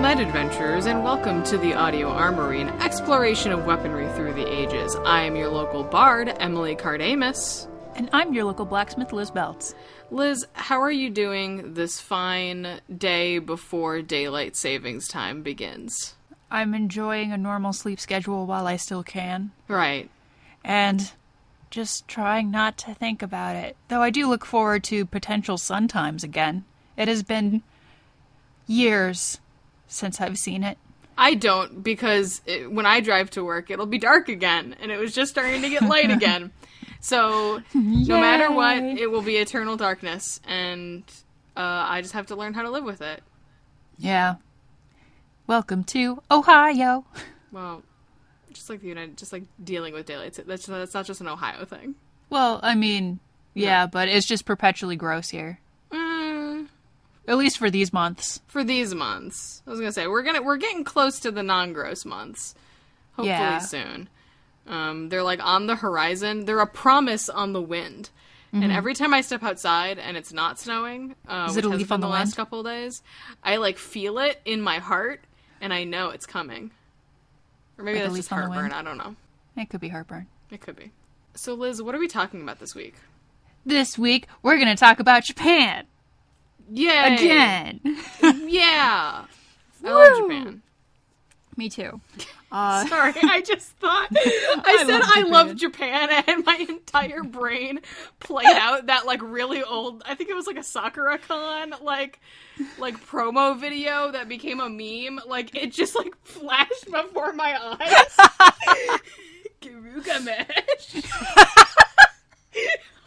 Well adventurers, and welcome to the Audio Armory, an exploration of weaponry through the ages. I am your local bard, Emily Cardamus. And I'm your local blacksmith, Liz Belts. Liz, how are you doing this fine day before daylight savings time begins? I'm enjoying a normal sleep schedule while I still can, Right. and just trying not to think about it. Though I do look forward to potential sun times again. It has been years since I've seen it. I don't because it, when I drive to work, it'll be dark again, and it was just starting to get light again. So no matter what, it will be eternal darkness, and uh, I just have to learn how to live with it. Yeah. Welcome to Ohio. Well, just like the United, just like dealing with daylight. That's that's not just an Ohio thing. Well, I mean, yeah, but it's just perpetually gross here. At least for these months. for these months, I was gonna say we're gonna we're getting close to the non-gross months. Hopefully Yeah. soon. Um, they're like on the horizon. They're a promise on the wind. And every time I step outside and it's not snowing, uh, Mm-hmm. Is it a leaf on the the last couple of days, I like feel it in my heart, and I know it's coming. Or maybe Like that's just heartburn. I don't know. It could be heartburn. It could be. So, Liz, what are we talking about this week? This week, we're going to talk about Japan. Yay! Again. Yeah! I love Japan. Me too. Uh, Sorry, I just thought I, said love I love Japan, and my entire brain played out that like really old. I think it was like a Sakura Con like like promo video that became a meme. Like it just like flashed before my eyes. Gilgamesh.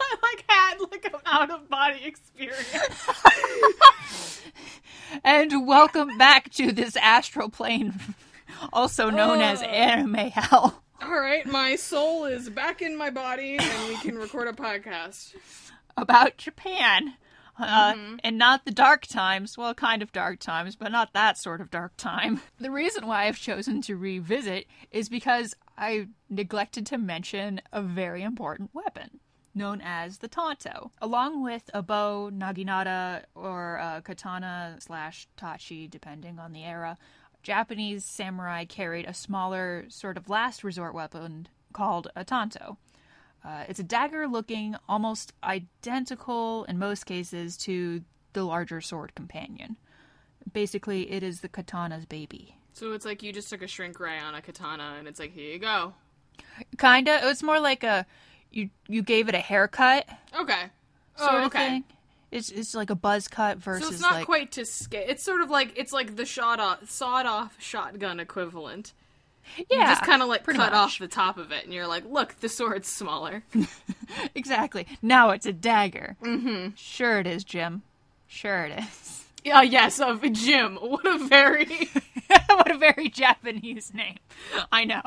I like had like an out of body experience. and welcome back to this astral plane, also known as Uh. anime hell. All right, my soul is back in my body, and we can record a podcast. About Japan. Uh, Mm-hmm. And not the dark times. Well, kind of dark times, but not that sort of dark time. The reason why I've chosen to revisit is because I neglected to mention a very important weapon known as the tanto, Along with a bow, naginata, or a katana slash tachi, depending on the era, Japanese samurai carried a smaller, sort of last resort weapon called a tanto. Uh, it's a dagger looking almost identical in most cases to the larger sword companion. Basically, it is the katana's baby. So it's like you just took a shrink ray on a katana, and it's like, here you go. Kinda. It's more like a you you gave it a haircut Okay. sort oh, of okay. thing. It's it's like a buzz cut versus So it's not like quite to scale. It's sort of like it's like the shot off, sawed off shotgun equivalent. yeah, You just kind of like cut much. off the top of it, and you're like, look, the sword's smaller. exactly. Now it's a dagger. Mm-hmm. Sure it is, Jim. Sure it is. Yeah, yes, of Jim. What a very what a very Japanese name. I know.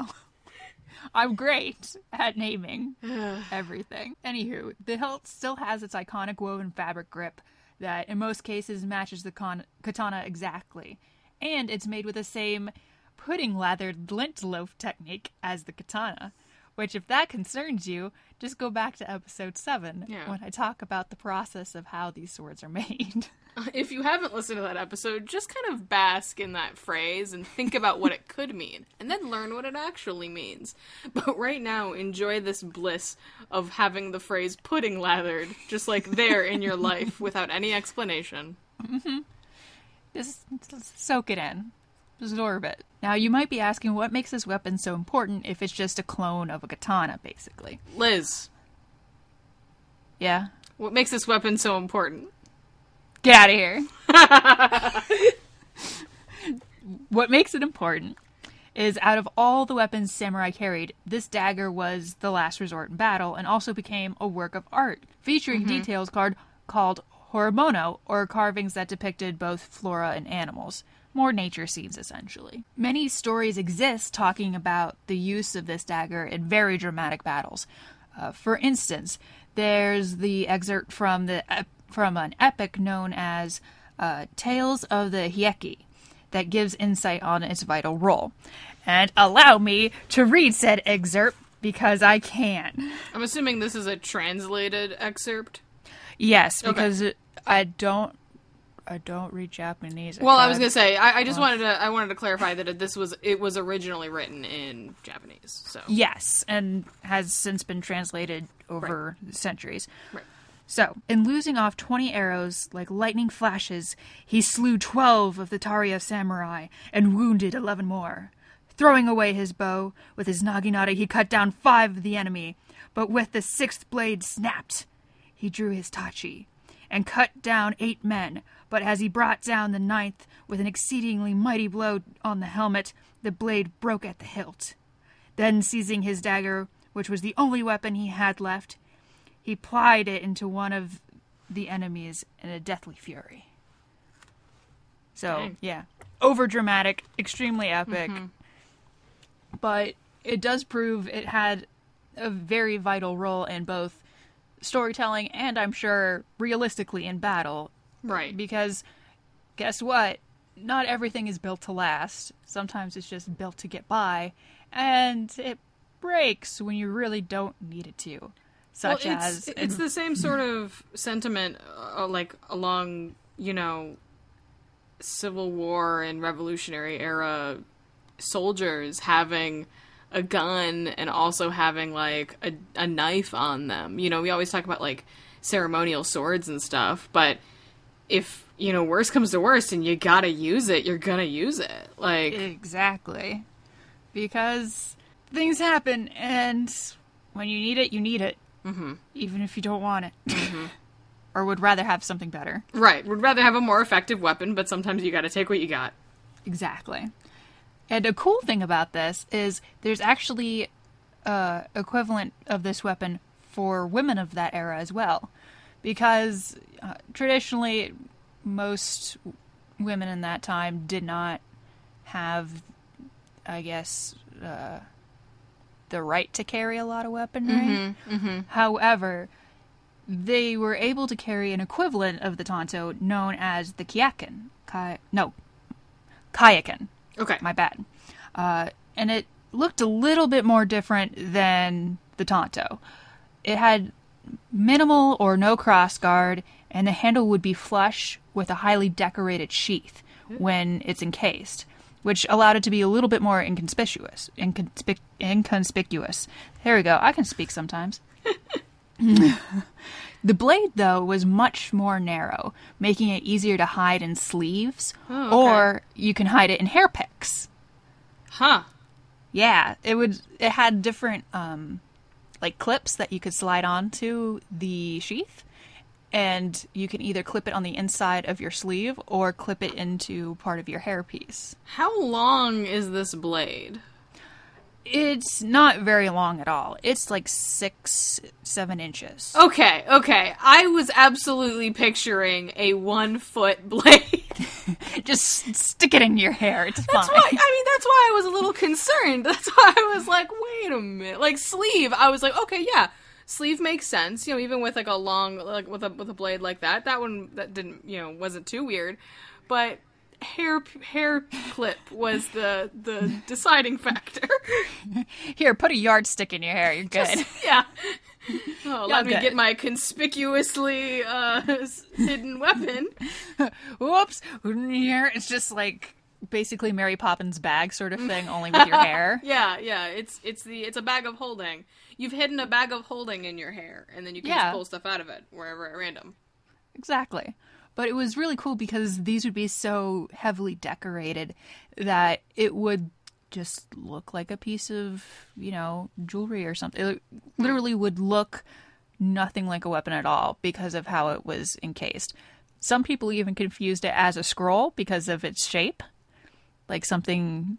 I'm great at naming everything. Anywho, the hilt still has its iconic woven fabric grip that in most cases matches the con- katana exactly. And it's made with the same pudding lathered lint loaf technique as the katana. Which, if that concerns you, just go back to episode 7 Yeah. when I talk about the process of how these swords are made. if you haven't listened to that episode, just kind of bask in that phrase and think about what it could mean, and then learn what it actually means. But right now, enjoy this bliss of having the phrase pudding lathered just like there in your life without any explanation. Just, just soak it in. Absorb it. Now, you might be asking what makes this weapon so important if it's just a clone of a katana, basically. Liz, Yeah? what makes this weapon so important? Get out of here. what makes it important is out of all the weapons samurai carried, this dagger was the last resort in battle and also became a work of art, featuring details called, called horimono, or carvings that depicted both flora and animals. More nature scenes, essentially. Many stories exist talking about the use of this dagger in very dramatic battles. Uh, for instance, there's the excerpt from the from an epic known as uh, Tales of the Heike that gives insight on its vital role. And allow me to read said excerpt because I can. I'm assuming this is a translated excerpt. Yes, because it- I don't I don't read Japanese. Well, I was gonna say I, I just wanted to I wanted to clarify that it, this was it was originally written in Japanese. So Yes, and has since been translated over centuries. Right. So, in losing off 20 arrows like lightning flashes, he slew 12 of the Taira samurai and wounded 11 more. Throwing away his bow, with his naginata he cut down five of the enemy, but with the sixth blade snapped, he drew his tachi and cut down eight men. But as he brought down the ninth with an exceedingly mighty blow on the helmet, the blade broke at the hilt. Then, seizing his dagger, which was the only weapon he had left, he plied it into one of the enemies in a deathly fury. So, Dang. yeah, over dramatic, extremely epic. Mm-hmm. But it does prove it had a very vital role in both storytelling and I'm sure realistically in battle right. because guess what? Not everything is built to last. Sometimes it's just built to get by, and it breaks when you really don't need it to. Such well, as it's, it's the same sort of sentiment, uh, like along you know, Civil War and Revolutionary era soldiers having a gun and also having like a, a knife on them. You know, we always talk about like ceremonial swords and stuff, but if you know worst comes to worst and you gotta use it, you're gonna use it. Like exactly because things happen, and when you need it, you need it, mm-hmm. even if you don't want it, or would rather have something better. right, would rather have a more effective weapon, but sometimes you gotta take what you got. Exactly. And a cool thing about this is there's actually uh, equivalent of this weapon for women of that era as well, because uh, traditionally most women in that time did not have, I guess, uh, the right to carry a lot of weaponry. Mm-hmm, mm-hmm. However, they were able to carry an equivalent of the tanto known as the kyakin. Kai- no, kayakin. Okay. My bad. Uh, and it looked a little bit more different than the tanto. It had minimal or no cross guard, and the handle would be flush with a highly decorated sheath hmm. when it's encased, which allowed it to be a little bit more inconspicuous. Inconspic- inconspicuous. There we go. I can speak sometimes. The blade, though, was much more narrow, making it easier to hide in sleeves, Oh, okay. or you can hide it in hair picks. Huh. Yeah, it would. It had different, um, like clips that you could slide onto the sheath, and you can either clip it on the inside of your sleeve or clip it into part of your hairpiece. How long is this blade? It's not very long at all. It's like six, seven inches. Okay, okay. I was absolutely picturing a one foot blade. Just stick it in your hair. It's That's fine. why. I mean, that's why I was a little concerned. That's why I was like, wait a minute. Like sleeve, I was like, okay, yeah, sleeve makes sense. You know, even with like a long, like with a with a blade like that, that one that didn't, you know, wasn't too weird. But hair hair clip was the the deciding factor. Here, put a yardstick in your hair. You're good. yeah. Oh, let me good. get my conspicuously uh, hidden weapon. Whoops. Here, it's just like basically Mary Poppins bag sort of thing, only with your hair. Yeah, yeah. It's it's the it's a bag of holding. You've hidden a bag of holding in your hair, and then you can Yeah. just pull stuff out of it wherever at random. Exactly. But it was really cool because these would be so heavily decorated that it would just look like a piece of, you know, jewelry or something. It literally would look nothing like a weapon at all because of how it was encased. Some people even confused it as a scroll because of its shape. Like something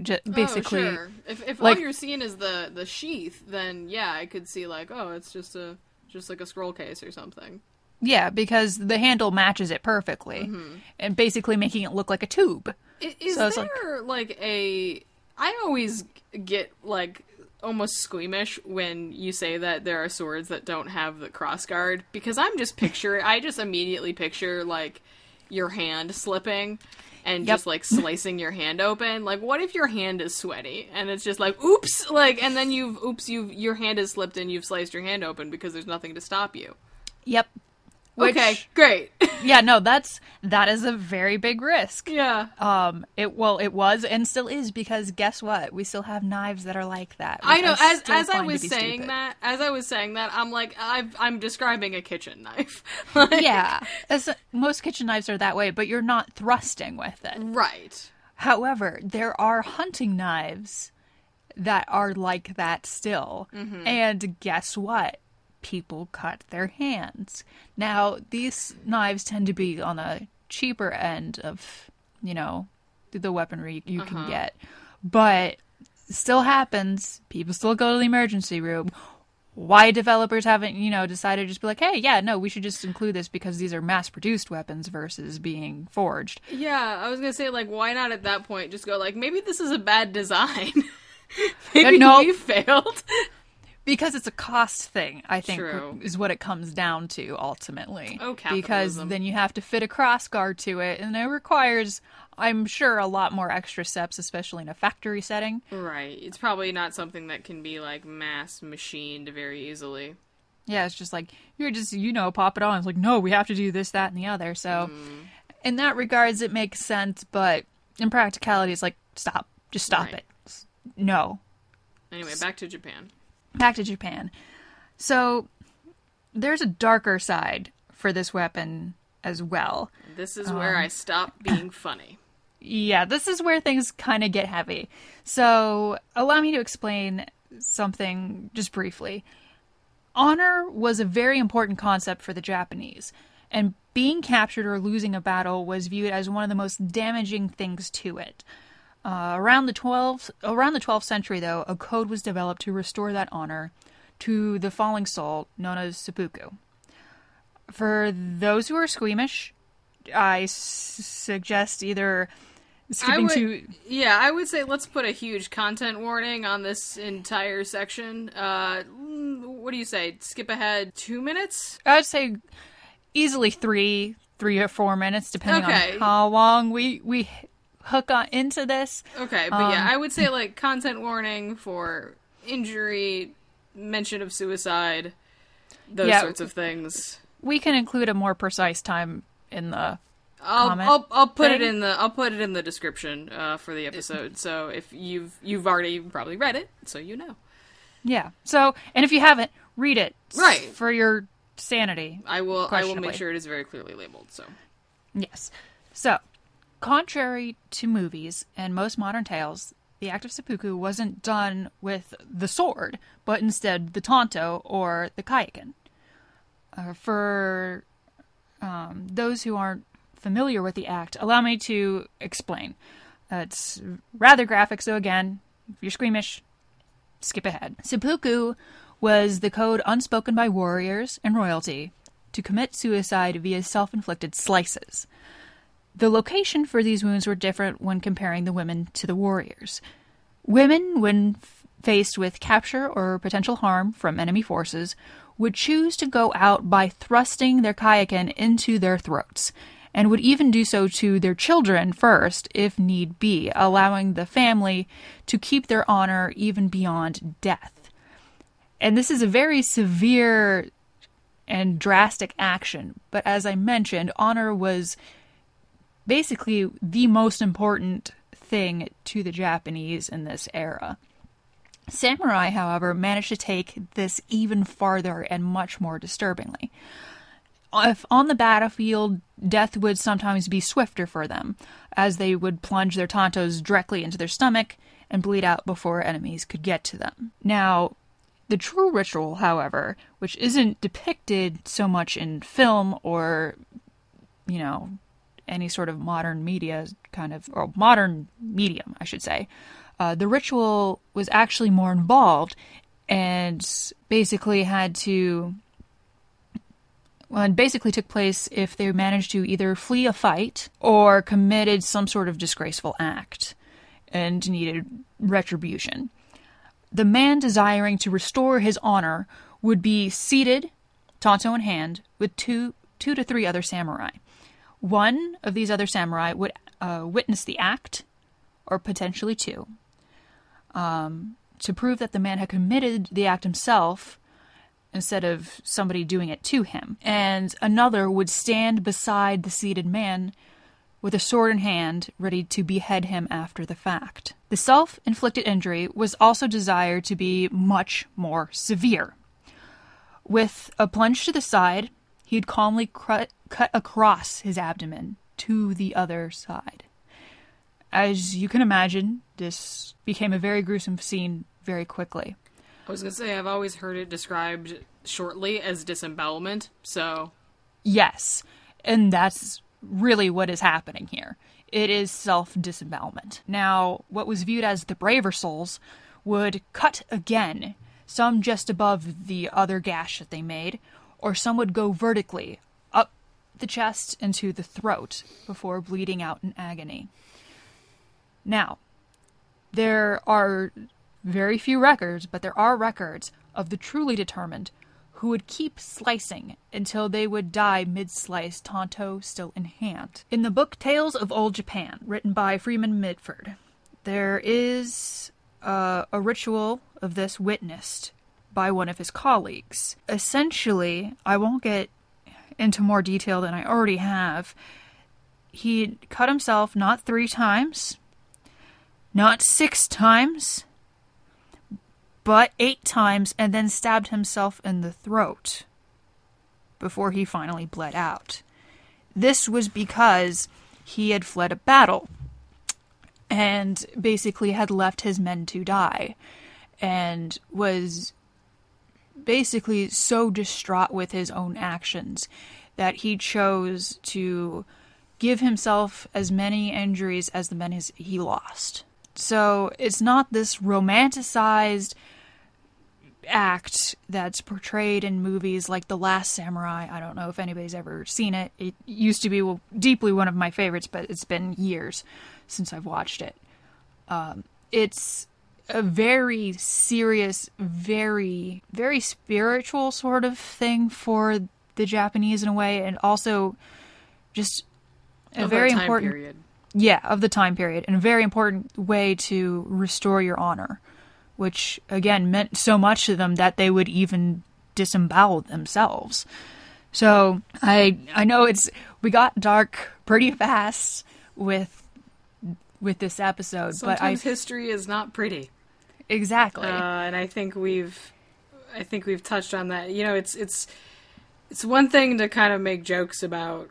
ju- oh, basically oh, sure. If if like- all you're seeing is the the sheath, then yeah, I could see like, oh, it's just a just like a scroll case or something. Yeah, because the handle matches it perfectly, mm-hmm. and basically making it look like a tube. I- Is So it's like- there like, a? I always get like almost squeamish when you say that there are swords that don't have the crossguard because I'm just picture I just immediately picture like your hand slipping and Yep. just like slicing your hand open. Like what if your hand is sweaty and it's just like oops like and then you've oops you've your hand has slipped and you've sliced your hand open because there's nothing to stop you. Yep. Which, okay, great. yeah, no, that's that is a very big risk. yeah. Um, it well, it was and still is because guess what? We still have knives that are like that. I know. As as I was saying stupid. that, as I was saying that, I'm like, I've, I'm describing a kitchen knife. Like- yeah, as, most kitchen knives are that way, but you're not thrusting with it. Right. However, there are hunting knives that are like that still. Mm-hmm. And guess what? People cut their hands. Now, these knives tend to be on the cheaper end of, you know, the weaponry you Uh-huh. can get. But still happens. People still go to the emergency room. Why developers haven't, you know, decided to just be like, hey, yeah, no, we should just include this because these are mass produced weapons versus being forged. Yeah, I was gonna say like, why not at that point just go like, maybe this is a bad design. maybe no. we failed. because it's a cost thing i think True. is what it comes down to ultimately Oh, capitalism. because then you have to fit a crossguard to it and it requires i'm sure a lot more extra steps especially in a factory setting Right. It's probably not something that can be like mass machined very easily. yeah it's just like you're just you know pop it on it's like no we have to do this that and the other so Mm. in that regards it makes sense but in practicality it's like stop just stop Right. it no Anyway, back to Japan. Back to Japan. So there's a darker side for this weapon as well. This is where Um. I stop being funny. Yeah, this is where things kind of get heavy. So allow me to explain something just briefly. Honor was a very important concept for the Japanese, and being captured or losing a battle was viewed as one of the most damaging things to it. Uh, around the 12th, around the 12th century, though, a code was developed to restore that honor to the falling soul, known as seppuku. For those who are squeamish, I s- suggest either skipping would- to Yeah, I would say let's put a huge content warning on this entire section. Uh, what do you say? Skip ahead two minutes? I would say easily three, three or four minutes, depending Okay. on how long we we hook on into this. Okay, but yeah, Um, I would say like content warning for injury, mention of suicide, those Yeah. sorts of things. We can include a more precise time in the. I'll, I'll I'll put it in the I'll put it in the description uh, for the episode. So if you've you've already probably read it, so you know. Yeah. So, and if you haven't, read it. Right. For your sanity. I will I will make sure it is very clearly labeled. So Yes. So, contrary to movies and most modern tales, the act of seppuku wasn't done with the sword, but instead the tanto or the kayakin. Uh, for um, those who aren't familiar with the act, allow me to explain. Uh, it's rather graphic, so again, if you're squeamish, skip ahead. Seppuku was the code unspoken by warriors and royalty to commit suicide via self inflicted slices. The location for these wounds were different when comparing the women to the warriors. Women, when f- faced with capture or potential harm from enemy forces, would choose to go out by thrusting their kayakin into their throats, and would even do so to their children first, if need be, allowing the family to keep their honor even beyond death. And this is a very severe and drastic action, but as I mentioned, honor was basically the most important thing to the Japanese in this era. Samurai, however, managed to take this even farther and much more disturbingly. If on the battlefield, death would sometimes be swifter for them, as they would plunge their tantos directly into their stomach and bleed out before enemies could get to them. Now, the true ritual, however, which isn't depicted so much in film or, you know, any sort of modern media kind of, or modern medium, I should say, uh, the ritual was actually more involved and basically had to. Well, it basically took place if they managed to either flee a fight or committed some sort of disgraceful act and needed retribution. The man desiring to restore his honor would be seated, tanto in hand, with two, two to three other samurai. One of these other samurai would uh, witness the act, or potentially two, um, to prove that the man had committed the act himself, instead of somebody doing it to him. And another would stand beside the seated man with a sword in hand, ready to behead him after the fact. The self inflicted injury was also desired to be much more severe. With a plunge to the side, he'd calmly cru- cut across his abdomen to the other side. As you can imagine, this became a very gruesome scene very quickly. I was gonna say I've always heard it described shortly as disembowelment, so Yes, and that's really what is happening here. It is self disembowelment. Now, what was viewed as the braver souls would cut again, some just above the other gash that they made, or some would go vertically the chest into the throat before bleeding out in agony. Now, there are very few records, but there are records of the truly determined who would keep slicing until they would die mid slice, tanto still in hand. In the book Tales of Old Japan, written by Freeman Mitford, there is uh, a ritual of this witnessed by one of his colleagues. Essentially, I won't get into more detail than I already have. He cut himself not three times, not six times, but eight times and then stabbed himself in the throat before he finally bled out. This was because he had fled a battle and basically had left his men to die and was basically so distraught with his own actions that he chose to give himself as many injuries as the men he lost. So it's not this romanticized act that's portrayed in movies like The Last Samurai. I don't know if anybody's ever seen it. It used to be well, deeply one of my favorites, but it's been years since I've watched it. Um, it's a very serious, very, very spiritual sort of thing for the Japanese in a way, and also just a of very important period. yeah, of the time period, and a very important way to restore your honor, which again meant so much to them that they would even disembowel themselves. So I I know it's we got dark pretty fast with with this episode, but I Sometimes history is not pretty. exactly uh, and I think we've, I think we've touched on that. You know, it's it's it's one thing to kind of make jokes about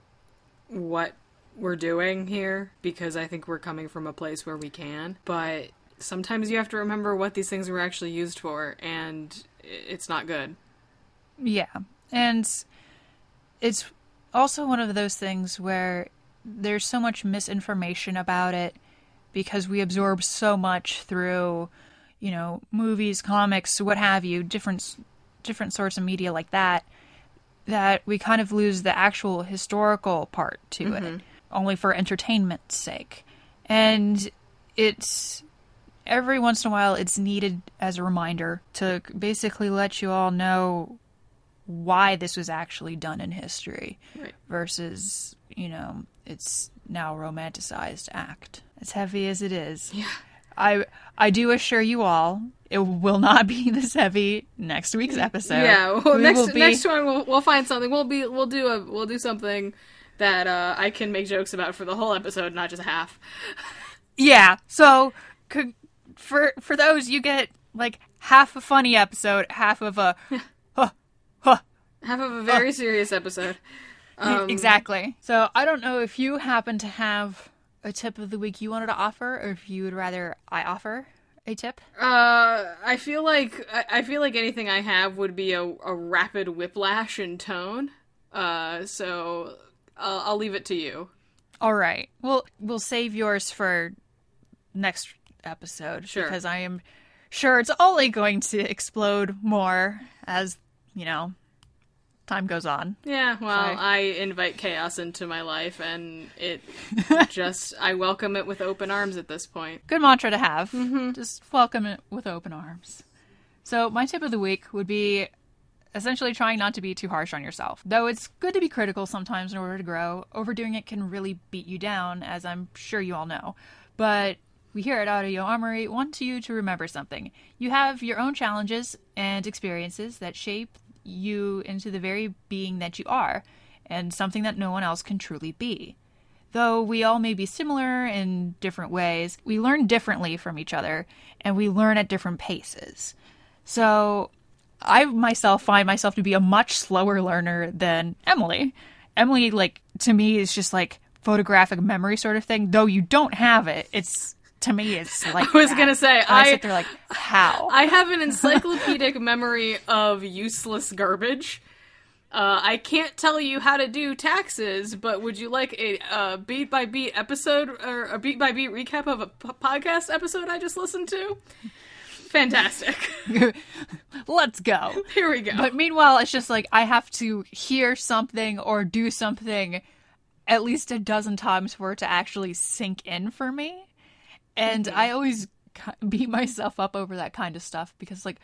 what we're doing here because I think we're coming from a place where we can, but sometimes you have to remember what these things were actually used for, and it's not good. Yeah. And it's also one of those things where there's so much misinformation about it because we absorb so much through, you know, movies, comics, what have you, different different sorts of media like that that we kind of lose the actual historical part to it mm-hmm. only for entertainment's sake. And it's every once in a while it's needed as a reminder to basically let you all know why this was actually done in history Right. versus you know it's now a romanticized act as heavy as it is Yeah. i i do assure you all it will not be this heavy next week's episode yeah. Well, We next be- next one we'll we'll find something. We'll be we'll do a we'll do something that uh, I can make jokes about for the whole episode, not just half. yeah so c- for for those you get like half a funny episode half of a huh, huh, Half of a very serious episode. Um, exactly. So I don't know if you happen to have a tip of the week you wanted to offer, or if you would rather I offer a tip. Uh, I feel like I, feel like anything I have would be a, a rapid whiplash in tone. Uh, so I'll, I'll leave it to you. All right. Well, we'll save yours for next episode Sure. because I am sure it's only going to explode more as you know time goes on. Yeah, well, Sorry. I invite chaos into my life, and it just I welcome it with open arms at this point. Good mantra to have. Mm-hmm. Just welcome it with open arms. So, my tip of the week would be essentially trying not to be too harsh on yourself. Though it's good to be critical sometimes in order to grow, overdoing it can really beat you down, as I'm sure you all know. But we here at Audio Armory want you to remember something. You have your own challenges and experiences that shape you into the very being that you are, and something that no one else can truly be. Though we all may be similar in different ways, we learn differently from each other, and we learn at different paces. So, I myself find myself to be a much slower learner than Emily. Emily, like, to me, is just like photographic memory sort of thing. Though you don't have it, it's to me, it's like. I was that. gonna say, And I, I- sit there like, how? I have an encyclopedic memory of useless garbage. Uh, I can't tell you how to do taxes, but would you like a uh, beat by beat episode or a beat by beat recap of a p- podcast episode I just listened to? Fantastic. Let's go. Here we go. But meanwhile, it's just like I have to hear something or do something at least a dozen times for it to actually sink in for me. And I always beat myself up over that kind of stuff because, like,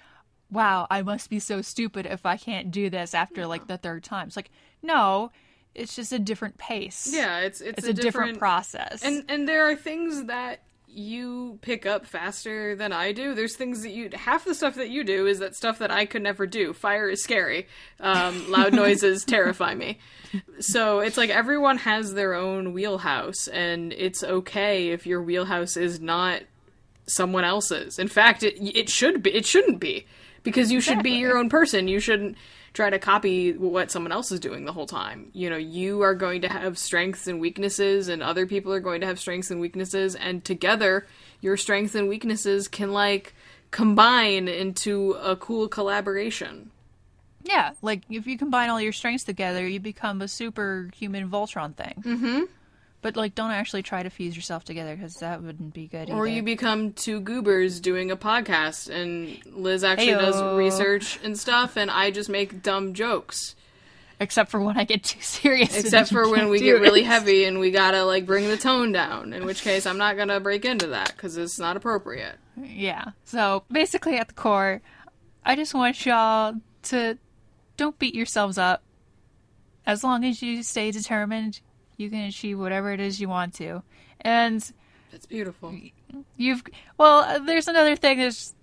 wow, I must be so stupid if I can't do this after like the third time. It's like, no, it's just a different pace. yeah, it's it's, It's a, different, process. And and there are things that you pick up faster than I do. There's things that you half the stuff that you do is that stuff that I could never do. Fire is scary. Um, loud noises terrify me. So it's like everyone has their own wheelhouse, and it's okay if your wheelhouse is not someone else's. In fact, it it should be. It shouldn't be because you should be your own person. You shouldn't try to copy what someone else is doing the whole time. You know, you are going to have strengths and weaknesses, and other people are going to have strengths and weaknesses, and together, your strengths and weaknesses can like combine into a cool collaboration. yeah, like if you combine all your strengths together, you become a superhuman Voltron thing. Mm-hmm. But like, don't actually try to fuse yourself together because that wouldn't be good. Or either. you become two goobers doing a podcast, and Liz actually does research and stuff, and I just make dumb jokes. Except for when I get too serious. Except for when we get really heavy and we gotta like bring the tone down. In which case, I'm not gonna break into that because it's not appropriate. Yeah. So basically, at the core, I just want y'all to don't beat yourselves up. As long as you stay determined, you can achieve whatever it is you want to. And It's beautiful. you've well, there's another thing. Is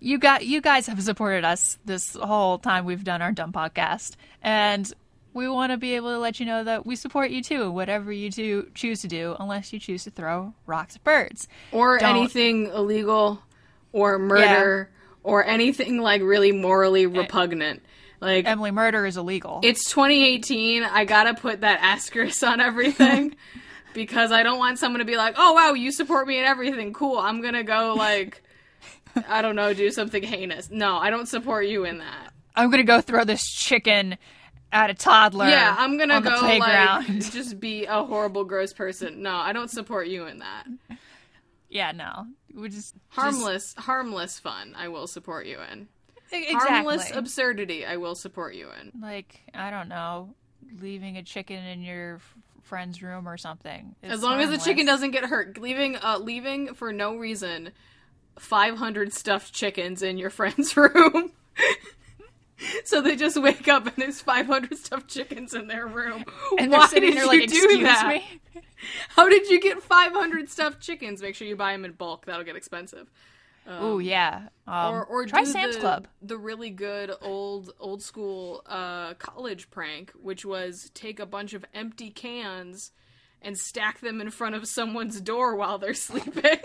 you got you guys have supported us this whole time we've done our dumb podcast, and we want to be able to let you know that we support you too, whatever you do choose to do, unless you choose to throw rocks at birds. Or Don't- anything illegal, or murder, or anything like really morally repugnant. Like Emily, murder is illegal. it's 2018. I gotta put that asterisk on everything. Because I don't want someone to be like, "Oh wow, you support me in everything. Cool. I'm gonna go like, I don't know, do something heinous." No, I don't support you in that. I'm gonna go throw this chicken at a toddler. Yeah, I'm gonna go playground. like just be a horrible, gross person. No, I don't support you in that. yeah, no, we just Harmless, harmless fun. I will support you in. Just- exactly. Harmless absurdity. I will support you in. like I don't know, leaving a chicken in your friend's room or something. It's As long as the chicken doesn't get hurt, leaving uh leaving for no reason 500 stuffed chickens in your friend's room. so they just wake up and there's 500 stuffed chickens in their room. and Why they're sitting did there you like, do "Excuse that? me." How did you get 500 stuffed chickens? Make sure you buy them in bulk. That'll get expensive. Oh yeah. Um, or or try do Sam's the, Club. the really good old old school uh, college prank, which was take a bunch of empty cans and stack them in front of someone's door while they're sleeping,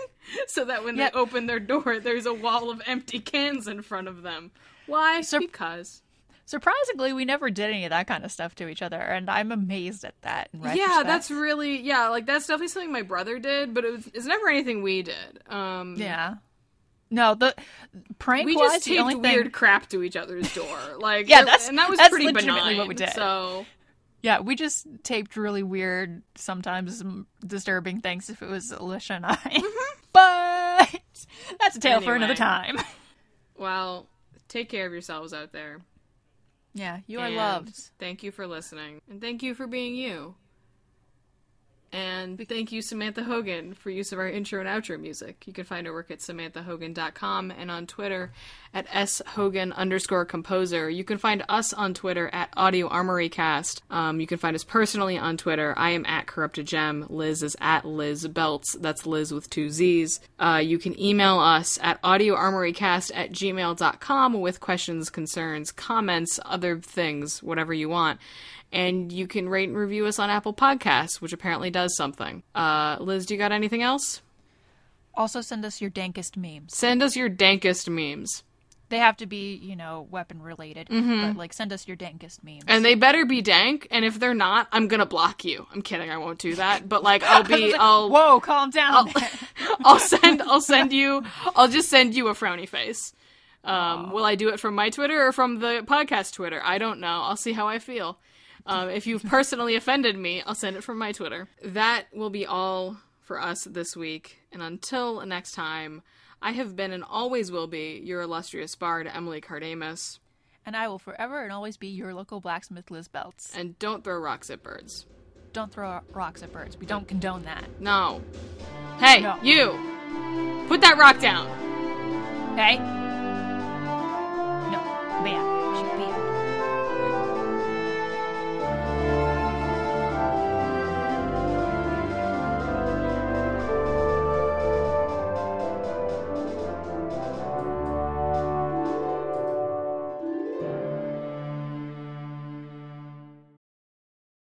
so that when Yep. they open their door, there's a wall of empty cans in front of them. Why? So- because Surprisingly, we never did any of that kind of stuff to each other, and I'm amazed at that. Yeah, that's really yeah, like that's definitely something my brother did, but it was it's never anything we did. Um, yeah. No, the prank We just taped weird thing, crap to each other's door, like Yeah, that's- and that was pretty benign. what we did. So yeah, we just taped really weird, sometimes disturbing things if it was Alicia and I. but that's a tale for another Mm-hmm. Time. Well, take care of yourselves out there. Yeah, you are And loved. Thank you for listening. And thank you for being you. And thank you, Samantha Hogan, for use of our intro and outro music. You can find her work at samanthahogan.com and on Twitter at shogan underscore composer. You can find us on Twitter at Audio Armory Cast. Um, you can find us personally on Twitter. I am at Corrupted Gem. Liz is at Liz Belts. That's Liz with two Z's. Uh, you can email us at audioarmorycast at gmail.com with questions, concerns, comments, other things, whatever you want and you can rate and review us on Apple Podcasts, which apparently does something. Uh, Liz, do you got anything else? Also, send us your dankest memes. Send us your dankest memes. They have to be, you know, weapon related, but like send us your dankest memes. And they better be dank, and if they're not, I'm gonna block you. I'm kidding, I won't do that. But like I'll be I'll Whoa, calm down. I'll send I'll send you I'll just send you a frowny face. Um, will I do it from my Twitter or from the podcast Twitter? I don't know. I'll see how I feel. Um, if you've personally offended me, I'll send it from my Twitter. That will be all for us this week. And until next time, I have been and always will be your illustrious bard, Emily Cardamus. And I will forever and always be your local blacksmith, Liz Belts. And don't throw rocks at birds. Don't throw rocks at birds. We don't condone that. No. Hey, no. you! Put that rock down! Hey? No. Bad. Should